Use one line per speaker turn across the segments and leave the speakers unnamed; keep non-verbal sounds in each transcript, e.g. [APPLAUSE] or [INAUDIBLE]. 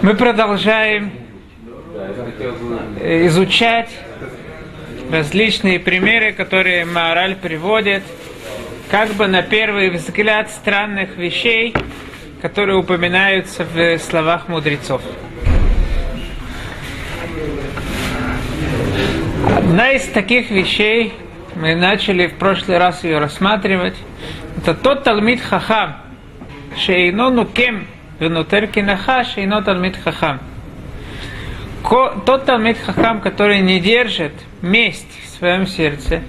Мы продолжаем изучать различные примеры, которые Маораль приводит, как бы на первый взгляд странных вещей, которые упоминаются в словах мудрецов. Одна из таких вещей, мы начали в прошлый раз ее рассматривать, это тот Талмит Хахам, Шейно Нукем, Венутер Кинаха, Шейно Талмит Хахам. Тот Талмит Хахам, который не держит месть в своем сердце,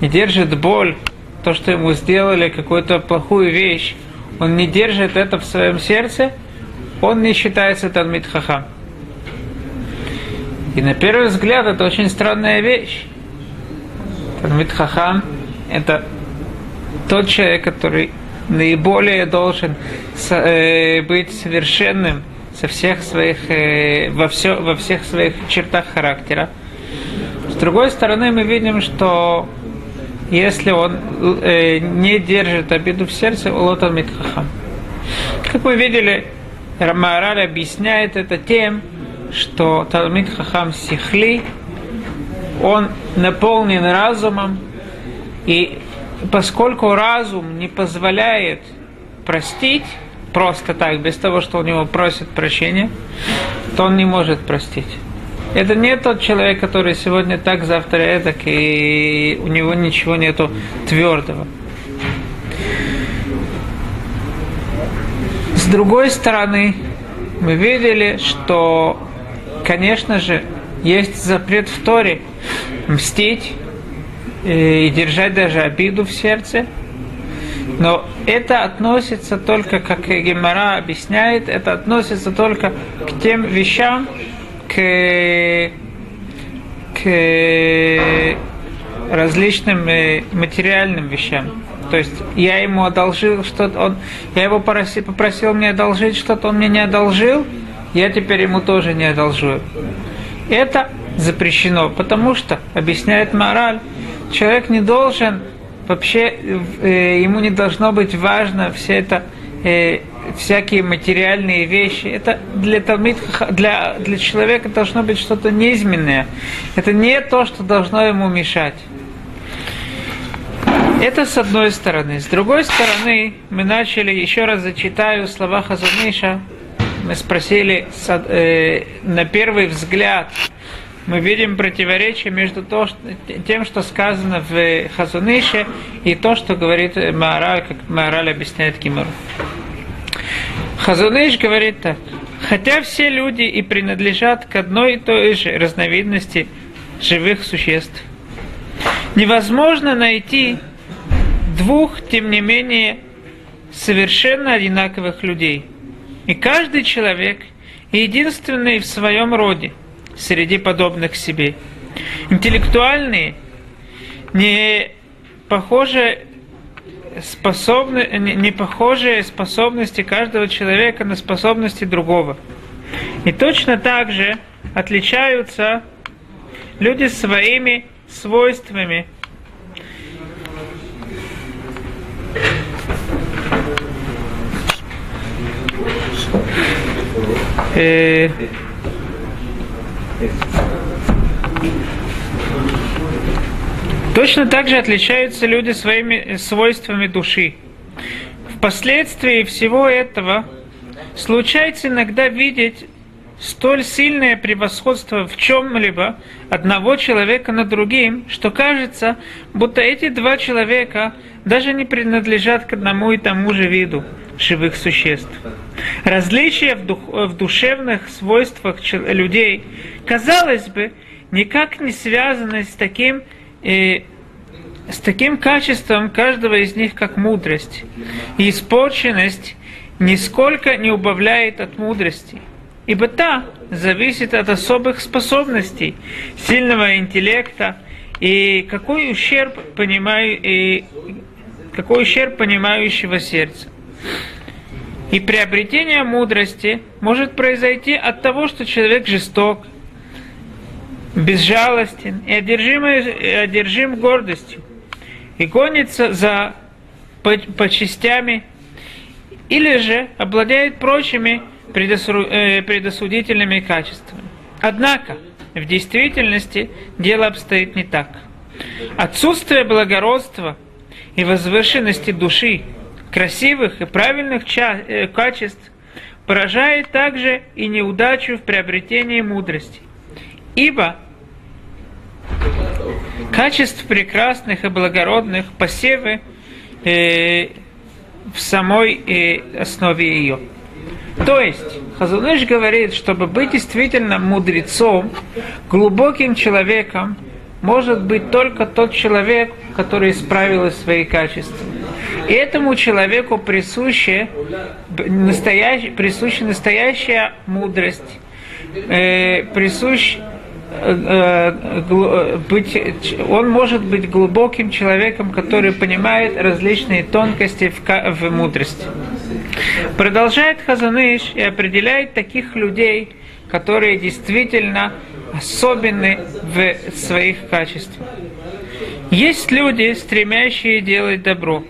не держит боль, то, что ему сделали какую-то плохую вещь, он не держит это в своем сердце, он не считается Талмит Хахам. И на первый взгляд это очень странная вещь. Талмит Хахам – это тот человек, который наиболее должен э, быть совершенным со всех своих, э, во, все, во всех своих чертах характера. С другой стороны, мы видим, что если он э, не держит обиду в сердце, лотан митхахам. Как мы видели, Рамараль объясняет это тем, что Талмит Хахам Сихли, он наполнен разумом, и поскольку разум не позволяет простить просто так, без того, что у него просят прощения, то он не может простить. Это не тот человек, который сегодня так, завтра это, и у него ничего нету твердого. С другой стороны, мы видели, что, конечно же, есть запрет в Торе мстить э, и держать даже обиду в сердце. Но это относится только, как Гемора объясняет, это относится только к тем вещам, к, к различным э, материальным вещам. То есть я ему одолжил что-то, он, я его попросил, попросил мне одолжить что-то, он мне не одолжил, я теперь ему тоже не одолжу. Это запрещено, потому что, объясняет мораль, человек не должен, вообще э, ему не должно быть важно все это, э, всякие материальные вещи. Это для, талмит, для, для человека должно быть что-то неизменное. Это не то, что должно ему мешать. Это с одной стороны. С другой стороны, мы начали, еще раз зачитаю слова Хазуниша. Мы спросили э, на первый взгляд, мы видим противоречие между тем, что сказано в Хазунише, и то, что говорит Маораль, как Маораль объясняет Кимуру. Хазуныш говорит так. Хотя все люди и принадлежат к одной и той же разновидности живых существ, невозможно найти двух, тем не менее, совершенно одинаковых людей. И каждый человек единственный в своем роде – среди подобных себе. Интеллектуальные, не похожие способны, не похожие способности каждого человека на способности другого. И точно так же отличаются люди своими свойствами. Э, Точно так же отличаются люди своими свойствами души. Впоследствии всего этого случается иногда видеть столь сильное превосходство в чем-либо одного человека над другим, что кажется, будто эти два человека даже не принадлежат к одному и тому же виду живых существ. Различия в, дух, в душевных свойствах людей, казалось бы, никак не связаны с таким, э, с таким качеством каждого из них, как мудрость. И испорченность нисколько не убавляет от мудрости. Ибо та зависит от особых способностей, сильного интеллекта и какой ущерб, понимаю, и какой ущерб понимающего сердца. И приобретение мудрости может произойти от того, что человек жесток, безжалостен и одержим, и одержим гордостью, и гонится за по, по частями, или же обладает прочими э, предосудительными качествами. Однако, в действительности дело обстоит не так. Отсутствие благородства и возвышенности души, красивых и правильных э, качеств поражает также и неудачу в приобретении мудрости. Ибо качеств прекрасных и благородных посевы э, в самой э, основе ее. То есть, Хазуныш говорит, чтобы быть действительно мудрецом, глубоким человеком, может быть только тот человек, который исправил свои качества. Этому человеку присуща, настоящая, присуща настоящая мудрость, э, присущ э, быть, он может быть глубоким человеком, который понимает различные тонкости в, в мудрости. Продолжает Хазаныш и определяет таких людей, которые действительно особенны в своих качествах. Есть люди, стремящие делать добро.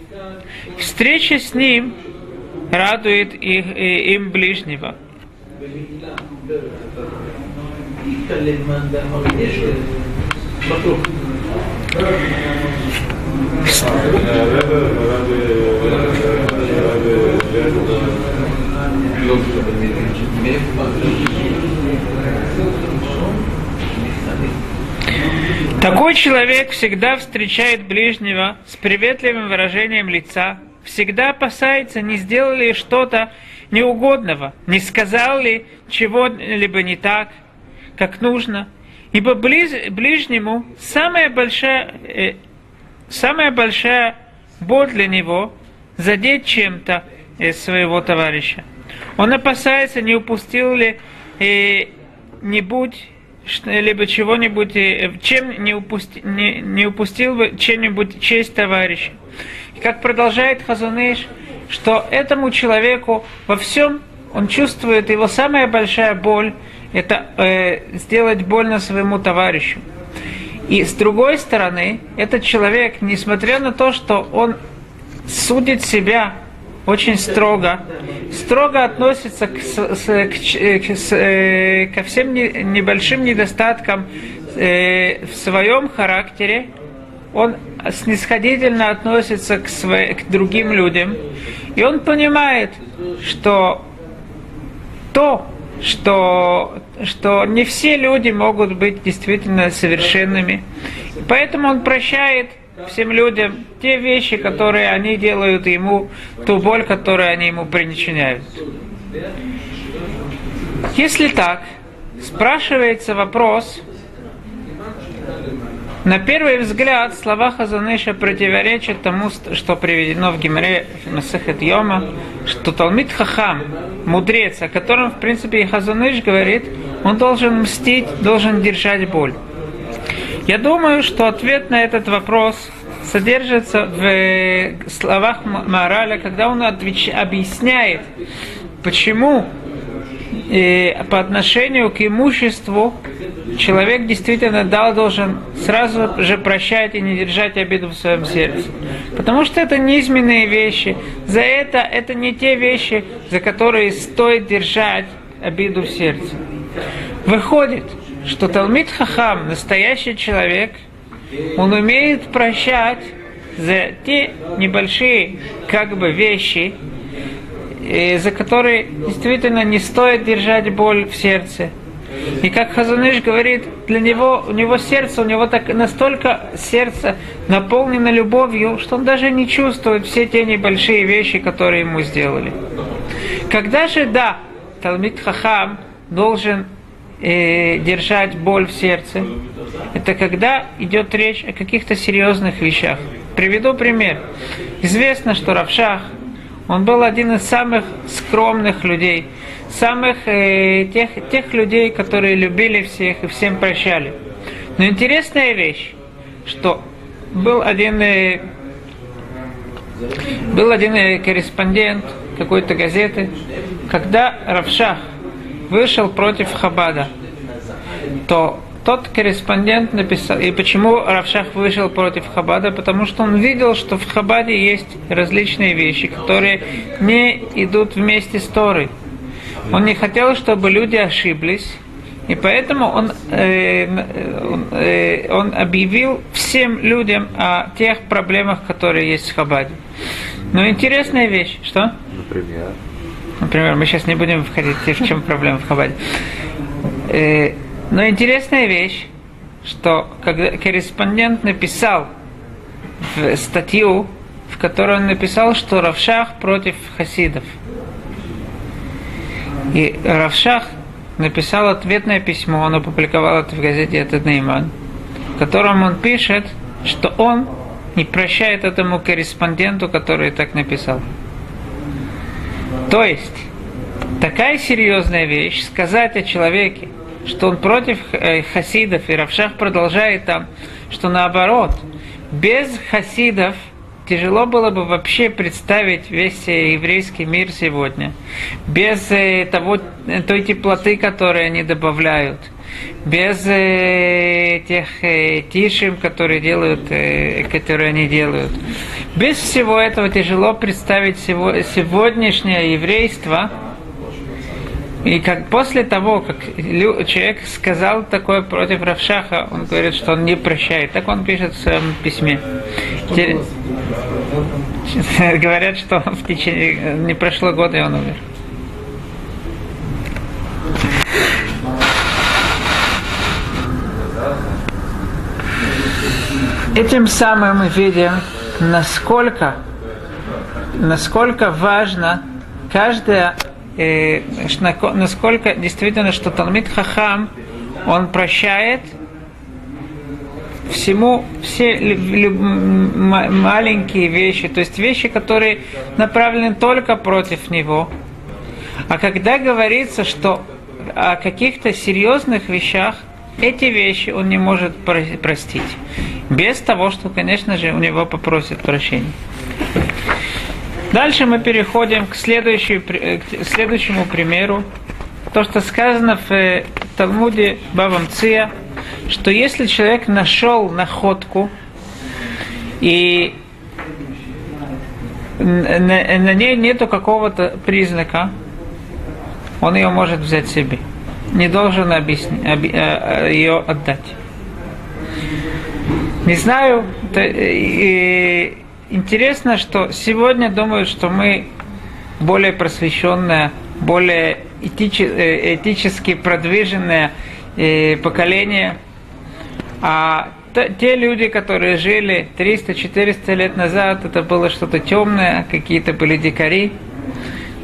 Встреча с ним радует их, им ближнего. Такой человек всегда встречает ближнего с приветливым выражением лица, всегда опасается, не сделал ли что-то неугодного, не сказал ли чего-либо не так – как нужно, ибо близ, ближнему самая большая, э, самая большая боль для него задеть чем-то э, своего товарища. Он опасается, не упустил ли э, нибудь либо чего-нибудь, э, чем не, упусти, не, не упустил бы чем-нибудь честь товарища. И как продолжает Хазуныш, что этому человеку во всем он чувствует его самая большая боль, это э, сделать больно своему товарищу. И с другой стороны, этот человек, несмотря на то, что он судит себя очень строго, строго относится к, с, к, к, э, ко всем не, небольшим недостаткам э, в своем характере, он снисходительно относится к, свои, к другим людям, и он понимает, что то, что, что не все люди могут быть действительно совершенными. И поэтому он прощает всем людям те вещи, которые они делают ему, ту боль, которую они ему причиняют. Если так, спрашивается вопрос, на первый взгляд слова Хазаныша противоречат тому, что приведено в Гимре Масахет Йома, что Талмит Хахам, мудрец, о котором, в принципе, и Хазаныш говорит, он должен мстить, должен держать боль. Я думаю, что ответ на этот вопрос содержится в словах Мораля, когда он отвеч... объясняет, почему и по отношению к имуществу человек действительно дал, должен сразу же прощать и не держать обиду в своем сердце. Потому что это низменные вещи. За это это не те вещи, за которые стоит держать обиду в сердце. Выходит, что Талмит Хахам, настоящий человек, он умеет прощать за те небольшие как бы вещи, за которые действительно не стоит держать боль в сердце. И как Хазуныш говорит, для него, у него сердце, у него так настолько сердце наполнено любовью, что он даже не чувствует все те небольшие вещи, которые ему сделали. Когда же, да, Талмит Хахам должен э, держать боль в сердце, это когда идет речь о каких-то серьезных вещах. Приведу пример. Известно, что Равшах – он был один из самых скромных людей, самых э, тех, тех людей, которые любили всех и всем прощали. Но интересная вещь, что был один, э, был один э, корреспондент какой-то газеты, когда Равшах вышел против Хабада, то тот корреспондент написал, и почему Равшах вышел против Хабада, потому что он видел, что в Хабаде есть различные вещи, которые не идут вместе с Торой. Он не хотел, чтобы люди ошиблись. И поэтому он, э, он, э, он объявил всем людям о тех проблемах, которые есть в Хабаде. Но интересная вещь, что?
Например.
Например, мы сейчас не будем входить в чем проблема в Хабаде. Э, но интересная вещь, что когда корреспондент написал статью, в которой он написал, что Равшах против хасидов. И Равшах написал ответное письмо, он опубликовал это в газете «Этот Нейман», в котором он пишет, что он не прощает этому корреспонденту, который так написал. То есть, такая серьезная вещь, сказать о человеке, что он против э, хасидов, и Равшах продолжает там, что наоборот, без хасидов тяжело было бы вообще представить весь э, еврейский мир сегодня. Без э, того, той теплоты, которую они добавляют. Без тех тишин, которые делают, которые они делают. Без всего этого тяжело представить сего, сегодняшнее еврейство, и как после того, как человек сказал такое против Равшаха, он говорит, что он не прощает. Так он пишет в своем письме. [LAUGHS] Говорят, что [LAUGHS] в течение не прошло года, и он умер. Этим самым мы видим, насколько, насколько важно каждая э, насколько действительно, что Талмит Хахам, он прощает всему все маленькие вещи, то есть вещи, которые направлены только против него. А когда говорится, что о каких-то серьезных вещах, эти вещи он не может простить. Без того, что, конечно же, у него попросят прощения. Дальше мы переходим к, э, к следующему примеру. То, что сказано в э, Талмуде Бабам Ция, что если человек нашел находку и на, на ней нету какого-то признака, он ее может взять себе. Не должен объяснить, об, э, ее отдать. Не знаю, и, Интересно, что сегодня думают, что мы более просвещенное, более этичи, э, этически продвиженное э, поколение, а те люди, которые жили 300-400 лет назад, это было что-то темное, какие-то были дикари.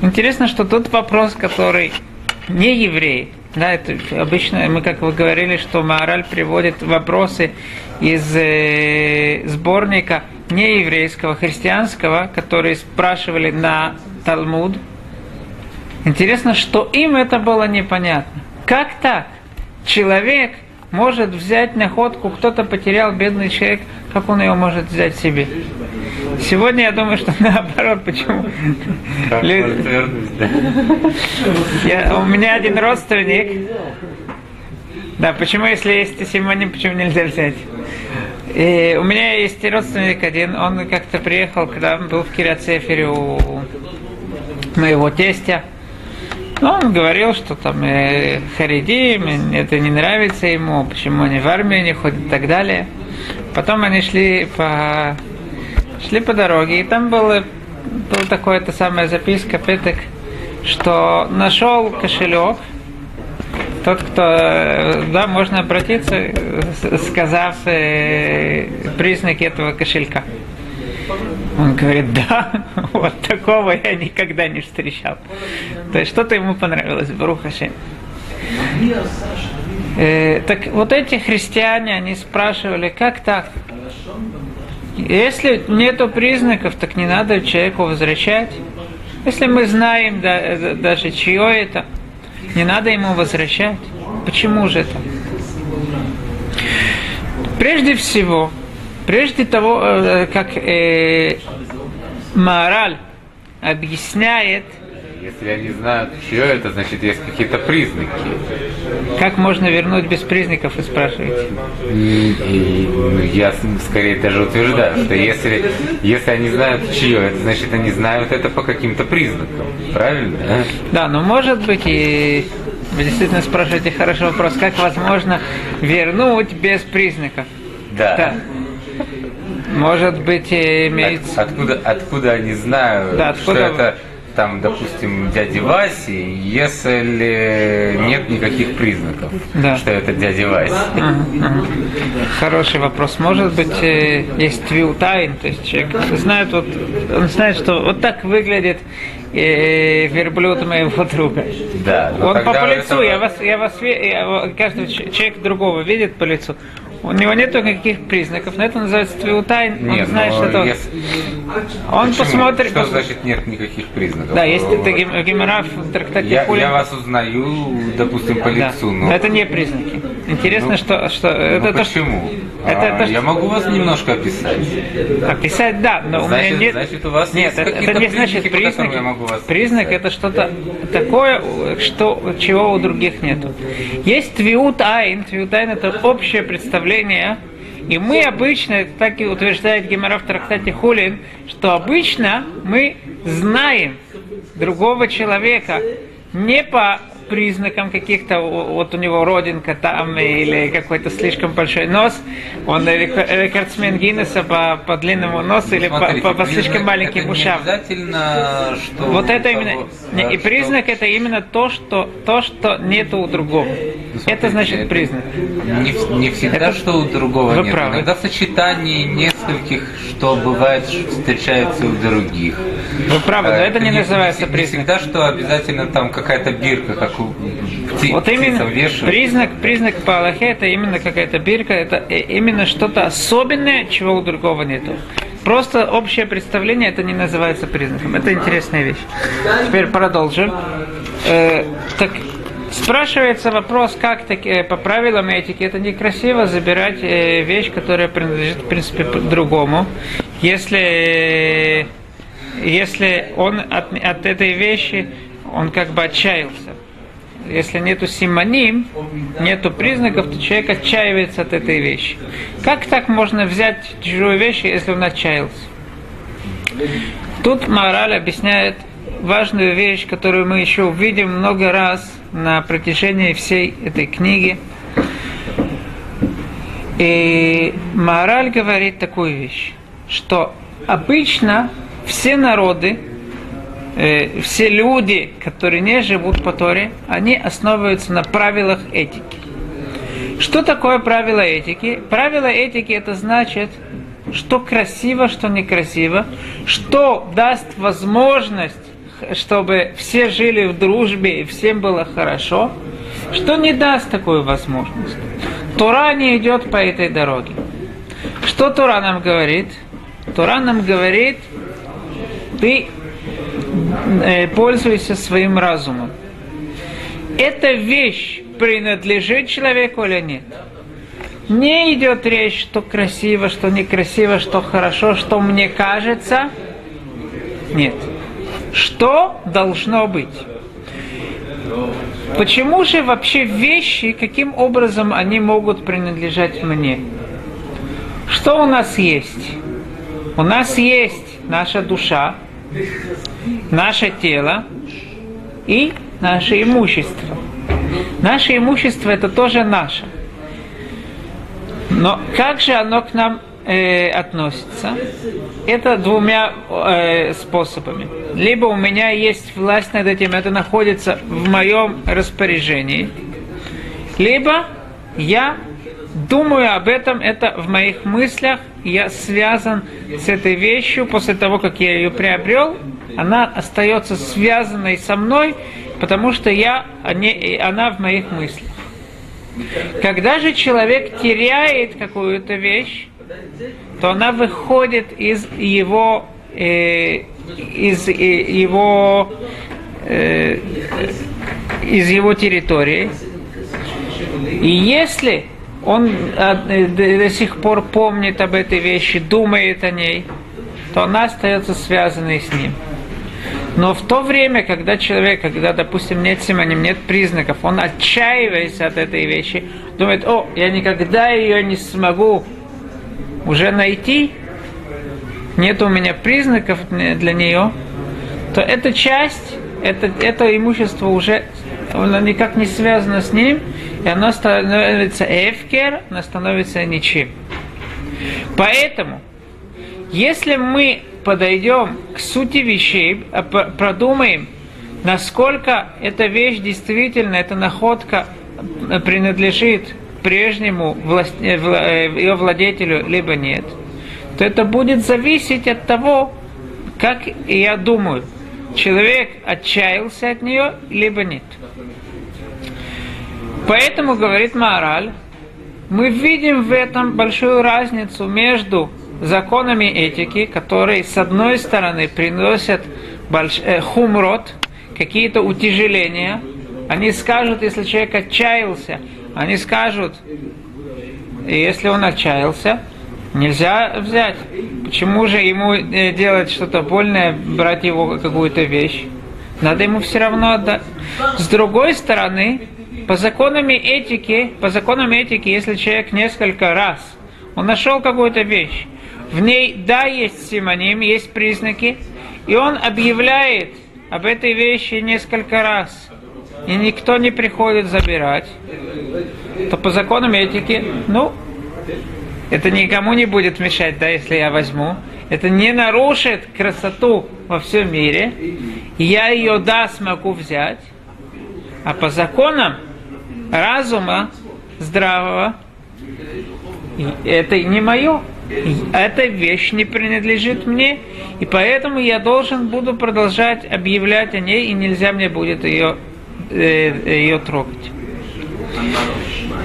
Интересно, что тут вопрос, который не евреи, да, это обычно мы как вы говорили, что Маораль приводит вопросы из э, сборника нееврейского, христианского, которые спрашивали на Талмуд. Интересно, что им это было непонятно. Как так? Человек может взять находку, кто-то потерял, бедный человек, как он ее может взять себе? Сегодня я думаю, что [LAUGHS] наоборот, почему? [LAUGHS] Я, у меня один родственник. Да, почему, если есть симоним, почему нельзя взять? И у меня есть родственник один, он как-то приехал, когда он был в Киряцефере у моего тестя. Он говорил, что там э, хариди, это не нравится ему, почему они в армию не ходят и так далее. Потом они шли по, шли по дороге, и там было, была такая то самая записка, петок, что нашел кошелек, тот, кто, да, можно обратиться, сказав э, признаки этого кошелька. Он говорит, да, [LAUGHS] вот такого я никогда не встречал. То есть что-то ему понравилось, Барухаши. Э, так вот эти христиане, они спрашивали, как так? Если нету признаков, так не надо человеку возвращать. Если мы знаем да, даже чье это, не надо ему возвращать. Почему же это? Прежде всего, прежде того, э, как э, Мораль объясняет
Если они знают, чье это, значит, есть какие-то признаки.
Как можно вернуть без признаков, вы спрашиваете?
И, и я скорее даже утверждаю, что если, если они знают, чье это, значит, они знают это по каким-то признакам. Правильно? а?
Да, но может быть и вы действительно спрашиваете хороший вопрос, как возможно вернуть без признаков?
Да.
Да. Может быть, имеется...
От- откуда, откуда они знают,
Да,
что
откуда-
это там, допустим, дяди Васи, если нет никаких признаков,
Да.
что это дядя Вася.
Хороший вопрос. Может быть, э, есть твилтайн, то есть человек знает, вот, он знает, что вот так выглядит э, верблюд моего друга.
Да,
Он по, лицу,
этого-
я вас, я вас, я- каждый человек другого видит по лицу. У него нет никаких признаков, но это называется твилтайн. Он
Нет,
знает, что это...
если-
Он
Почему?
посмотрит...
Что значит нет никаких признаков?
Да, есть это гем- геморрав в трактате
Я, я вас узнаю, допустим, по
Да.
лицу, но...
Это не признаки. Интересно,
Ну,
что, что
ну
это то,
почему?
Это,
А,
это
я
что-
могу вас немножко описать.
Описать, да, но
Значит-
у меня нет...
значит, у вас
нет, это, это не значит
я могу вас
Признак
описать.
это что-то такое, что, чего у других нету. Есть твиут айн. Твиут айн это общее представление. И мы обычно, так и утверждает Гемора трактате Хулин, что обычно мы знаем другого человека. Не по признакам каких-то, вот у него родинка там или какой-то слишком большой нос, он рек- рекордсмен Гиннесса по, по длинному носу или по-
Смотрите,
по, по
признак
слишком маленьким
это не
ушам.
обязательно, что...
Вот это
того-
именно,
да,
не, и
что-
признак это именно то, что то, что нету у другого.
Ну, смотрите,
это значит
это
признак.
Не, не всегда,
Это-
что у другого
Вы
нет.
правы.
Иногда сочетание нескольких, что бывает, что встречается у других.
Вы правы, но
Э,
это не называется
не
признак.
всегда, что обязательно там какая-то бирка, как
Вот именно признак, признак по Аллахе это именно какая-то бирка, это э, именно что-то особенное, чего у другого нету. Просто общее представление это не называется признаком. Это интересная вещь. Теперь продолжим. Э, так спрашивается вопрос, как так, э, по правилам этики это некрасиво забирать э, вещь, которая принадлежит в принципе другому, если если он от, от этой вещи он как бы отчаялся если нету симоним, нету признаков, то человек отчаивается от этой вещи. Как так можно взять чужую вещь, если он отчаялся? Тут Мораль объясняет важную вещь, которую мы еще увидим много раз на протяжении всей этой книги. И Мораль говорит такую вещь, что обычно все народы, э, все люди, которые не живут по Торе, они основываются на правилах этики. Что такое правило этики? Правило этики это значит, что красиво, что некрасиво, что даст возможность, чтобы все жили в дружбе и всем было хорошо, что не даст такую возможность. Тора не идет по этой дороге. Что Тора нам говорит? Тора нам говорит, ты пользуйся своим разумом. Эта вещь принадлежит человеку или нет? Не идет речь, что красиво, что некрасиво, что хорошо, что мне кажется. Нет. Что должно быть? Почему же вообще вещи, каким образом они могут принадлежать мне? Что у нас есть? У нас есть наша душа, наше тело и наше имущество. Наше имущество это тоже наше. Но как же оно к нам э, относится? Это двумя э, способами. Либо у меня есть власть над этим, это находится в моем распоряжении, либо я думаю об этом, это в моих мыслях, я связан с этой вещью, после того, как я ее приобрел, она остается связанной со мной, потому что я, она в моих мыслях. Когда же человек теряет какую-то вещь, то она выходит из его, э, из э, его, э, из его территории. И если он э, до до сих пор помнит об этой вещи, думает о ней, то она остается связанной с ним. Но в то время, когда человек, когда, допустим, нет симоним, нет признаков, он отчаивается от этой вещи, думает, о, я никогда ее не смогу уже найти, нет у меня признаков для нее, то эта часть, это, это имущество уже оно никак не связано с ним, и оно становится эфкер, оно становится ничем. Поэтому, если мы подойдем к сути вещей, а продумаем, насколько эта вещь действительно, эта находка принадлежит прежнему власть, э, э, ее владетелю, либо нет, то это будет зависеть от того, как я думаю, человек отчаялся от нее, либо нет. Поэтому, говорит Маораль, мы видим в этом большую разницу между законами этики, которые с одной стороны приносят больш... э, хумрот, какие-то утяжеления. Они скажут, если человек отчаялся, они скажут, если он отчаялся, нельзя взять. Почему же ему э, делать что-то больное, брать его какую-то вещь? Надо ему все равно отдать. С другой стороны, по законам этики, по законам этики, если человек несколько раз, он нашел какую-то вещь, в ней, да, есть симоним, есть признаки, и он объявляет об этой вещи несколько раз, и никто не приходит забирать, то по законам этики, ну, это никому не будет мешать, да, если я возьму. Это не нарушит красоту во всем мире. Я ее, да, смогу взять. А по законам разума здравого, это не мое. Эта вещь не принадлежит мне, и поэтому я должен буду продолжать объявлять о ней, и нельзя мне будет ее, э, ее трогать.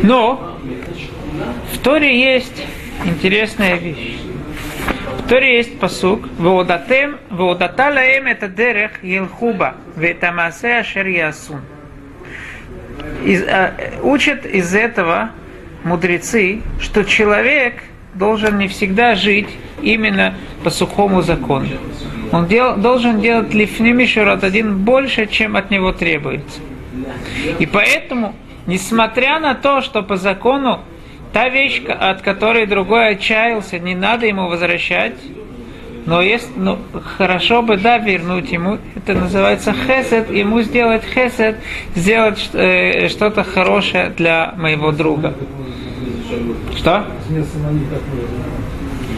Но в Торе есть интересная вещь. В Торе есть посук «Веодатем, веодата лаем это дерех елхуба, ветамасе ашер ясун». Из, а, учат из этого мудрецы, что человек должен не всегда жить именно по сухому закону. Он дел, должен делать лифнимишурат один больше, чем от него требуется. И поэтому, несмотря на то, что по закону та вещь, от которой другой отчаялся, не надо ему возвращать, но есть, ну, хорошо бы, да, вернуть ему, это называется хесед, ему сделать хесед, сделать э, что-то хорошее для моего друга. Что?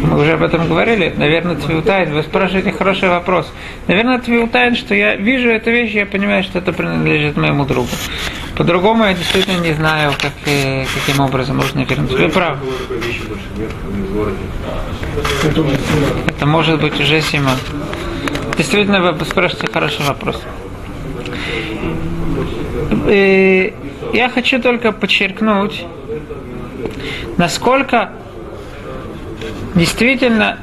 Мы уже об этом говорили. Наверное, Твиутайн. Вы спрашиваете хороший вопрос. Наверное, Твиутайн, что я вижу эту вещь, я понимаю, что это принадлежит моему другу. По-другому я действительно не знаю, как, э, каким образом можно вернуть. Вы правы. Это может быть уже Сима. Действительно, вы спрашиваете хороший вопрос. И э, я хочу только подчеркнуть, насколько действительно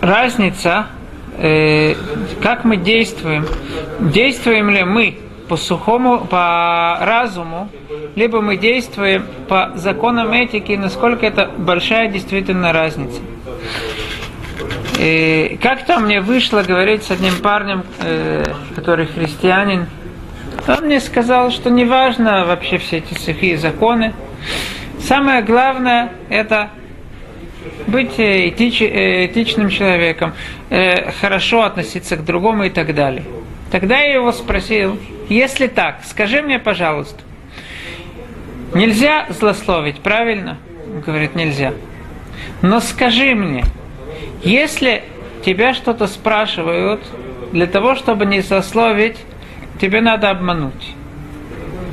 разница, э, как мы действуем. Действуем ли мы по сухому, по разуму, либо мы действуем по законам этики, насколько это большая действительно разница. И как-то мне вышло говорить с одним парнем, э, который христианин, он мне сказал, что неважно вообще все эти сухие законы, самое главное это быть э, этич, э, этичным человеком, э, хорошо относиться к другому и так далее. Тогда я его спросил, если так, скажи мне, пожалуйста, нельзя злословить, правильно? Он говорит, нельзя. Но скажи мне, если тебя что-то спрашивают, для того, чтобы не злословить, тебе надо обмануть.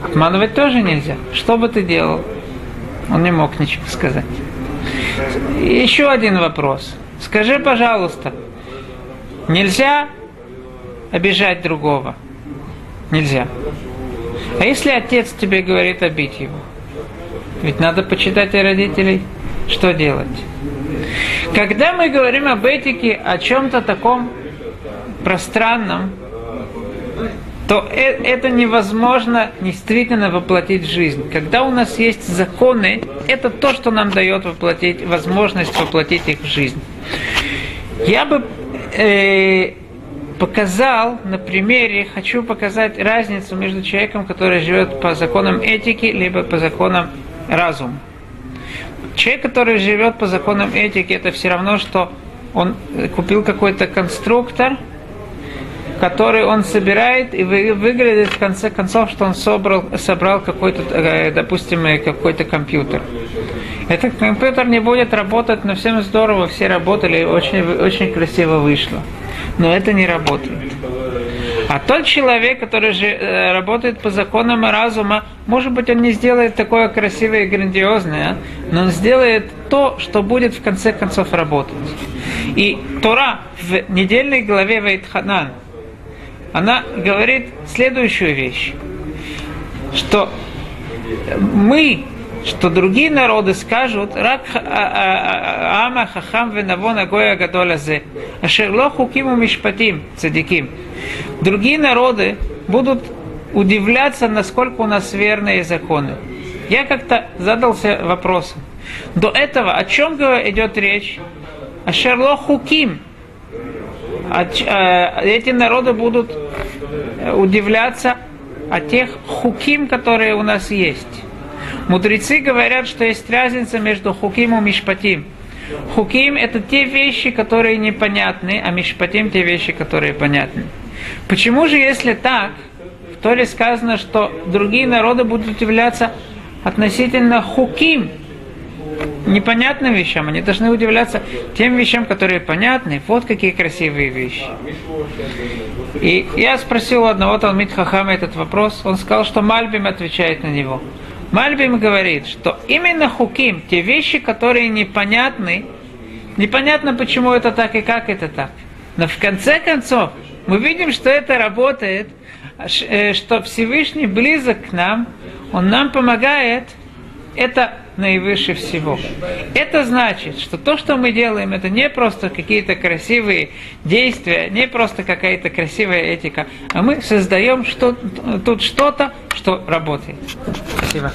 Обманывать тоже нельзя. Что бы ты делал? Он не мог ничего сказать. Еще один вопрос. Скажи, пожалуйста, нельзя обижать другого? Нельзя. А если отец тебе говорит обить его? Ведь надо почитать о родителей. Что делать? Когда мы говорим об этике, о чем-то таком пространном, то э, это невозможно действительно воплотить в жизнь. Когда у нас есть законы, это то, что нам дает воплотить, возможность воплотить их в жизнь. Я бы э, показал на примере, хочу показать разницу между человеком, который живет по законам этики, либо по законам разума. Человек, который живет по законам этики, это все равно, что он купил какой-то конструктор, который он собирает, и выглядит в конце концов, что он собрал, собрал какой-то, э, допустим, э, какой-то компьютер. Этот компьютер не будет работать, но всем здорово, все работали, очень, очень красиво вышло. Но это не работает. А тот человек, который же э, работает по законам разума, может быть, он не сделает такое красивое и грандиозное, но он сделает то, что будет в конце концов работать. И Тора в недельной главе Вейтханан, она говорит следующую вещь, что мы что другие народы скажут, рак а, а, а, ама хахам венавон гоя гадолазе, ашерло хукиму мишпатим цадиким. Другие народы будут удивляться, насколько у нас верные законы. Я как-то задался вопросом. До этого о чем идет речь? О Шерло Хуким. Эти народы будут удивляться о тех хуким, которые у нас есть. Мудрецы говорят, что есть разница между хуким и мишпатим. Хуким – это те вещи, которые непонятны, а мишпатим – те вещи, которые понятны. Почему же, если так, в Торе сказано, что другие народы будут удивляться относительно хуким, непонятным вещам, они должны удивляться тем вещам, которые понятны. Вот какие красивые вещи. И я спросил у одного Талмит Хахама этот вопрос, он сказал, что Мальбим отвечает на него. Мальбим говорит, что именно хуким, те вещи, которые непонятны, непонятно, почему это так и как это так. Но в конце концов, мы видим, что это работает, э, что Всевышний близок к нам, Он нам помогает, это наивыше всего. Это значит, что то, что мы делаем, это не просто какие-то красивые действия, не просто какая-то красивая этика, а мы создаем что, тут что-то, что работает. Спасибо.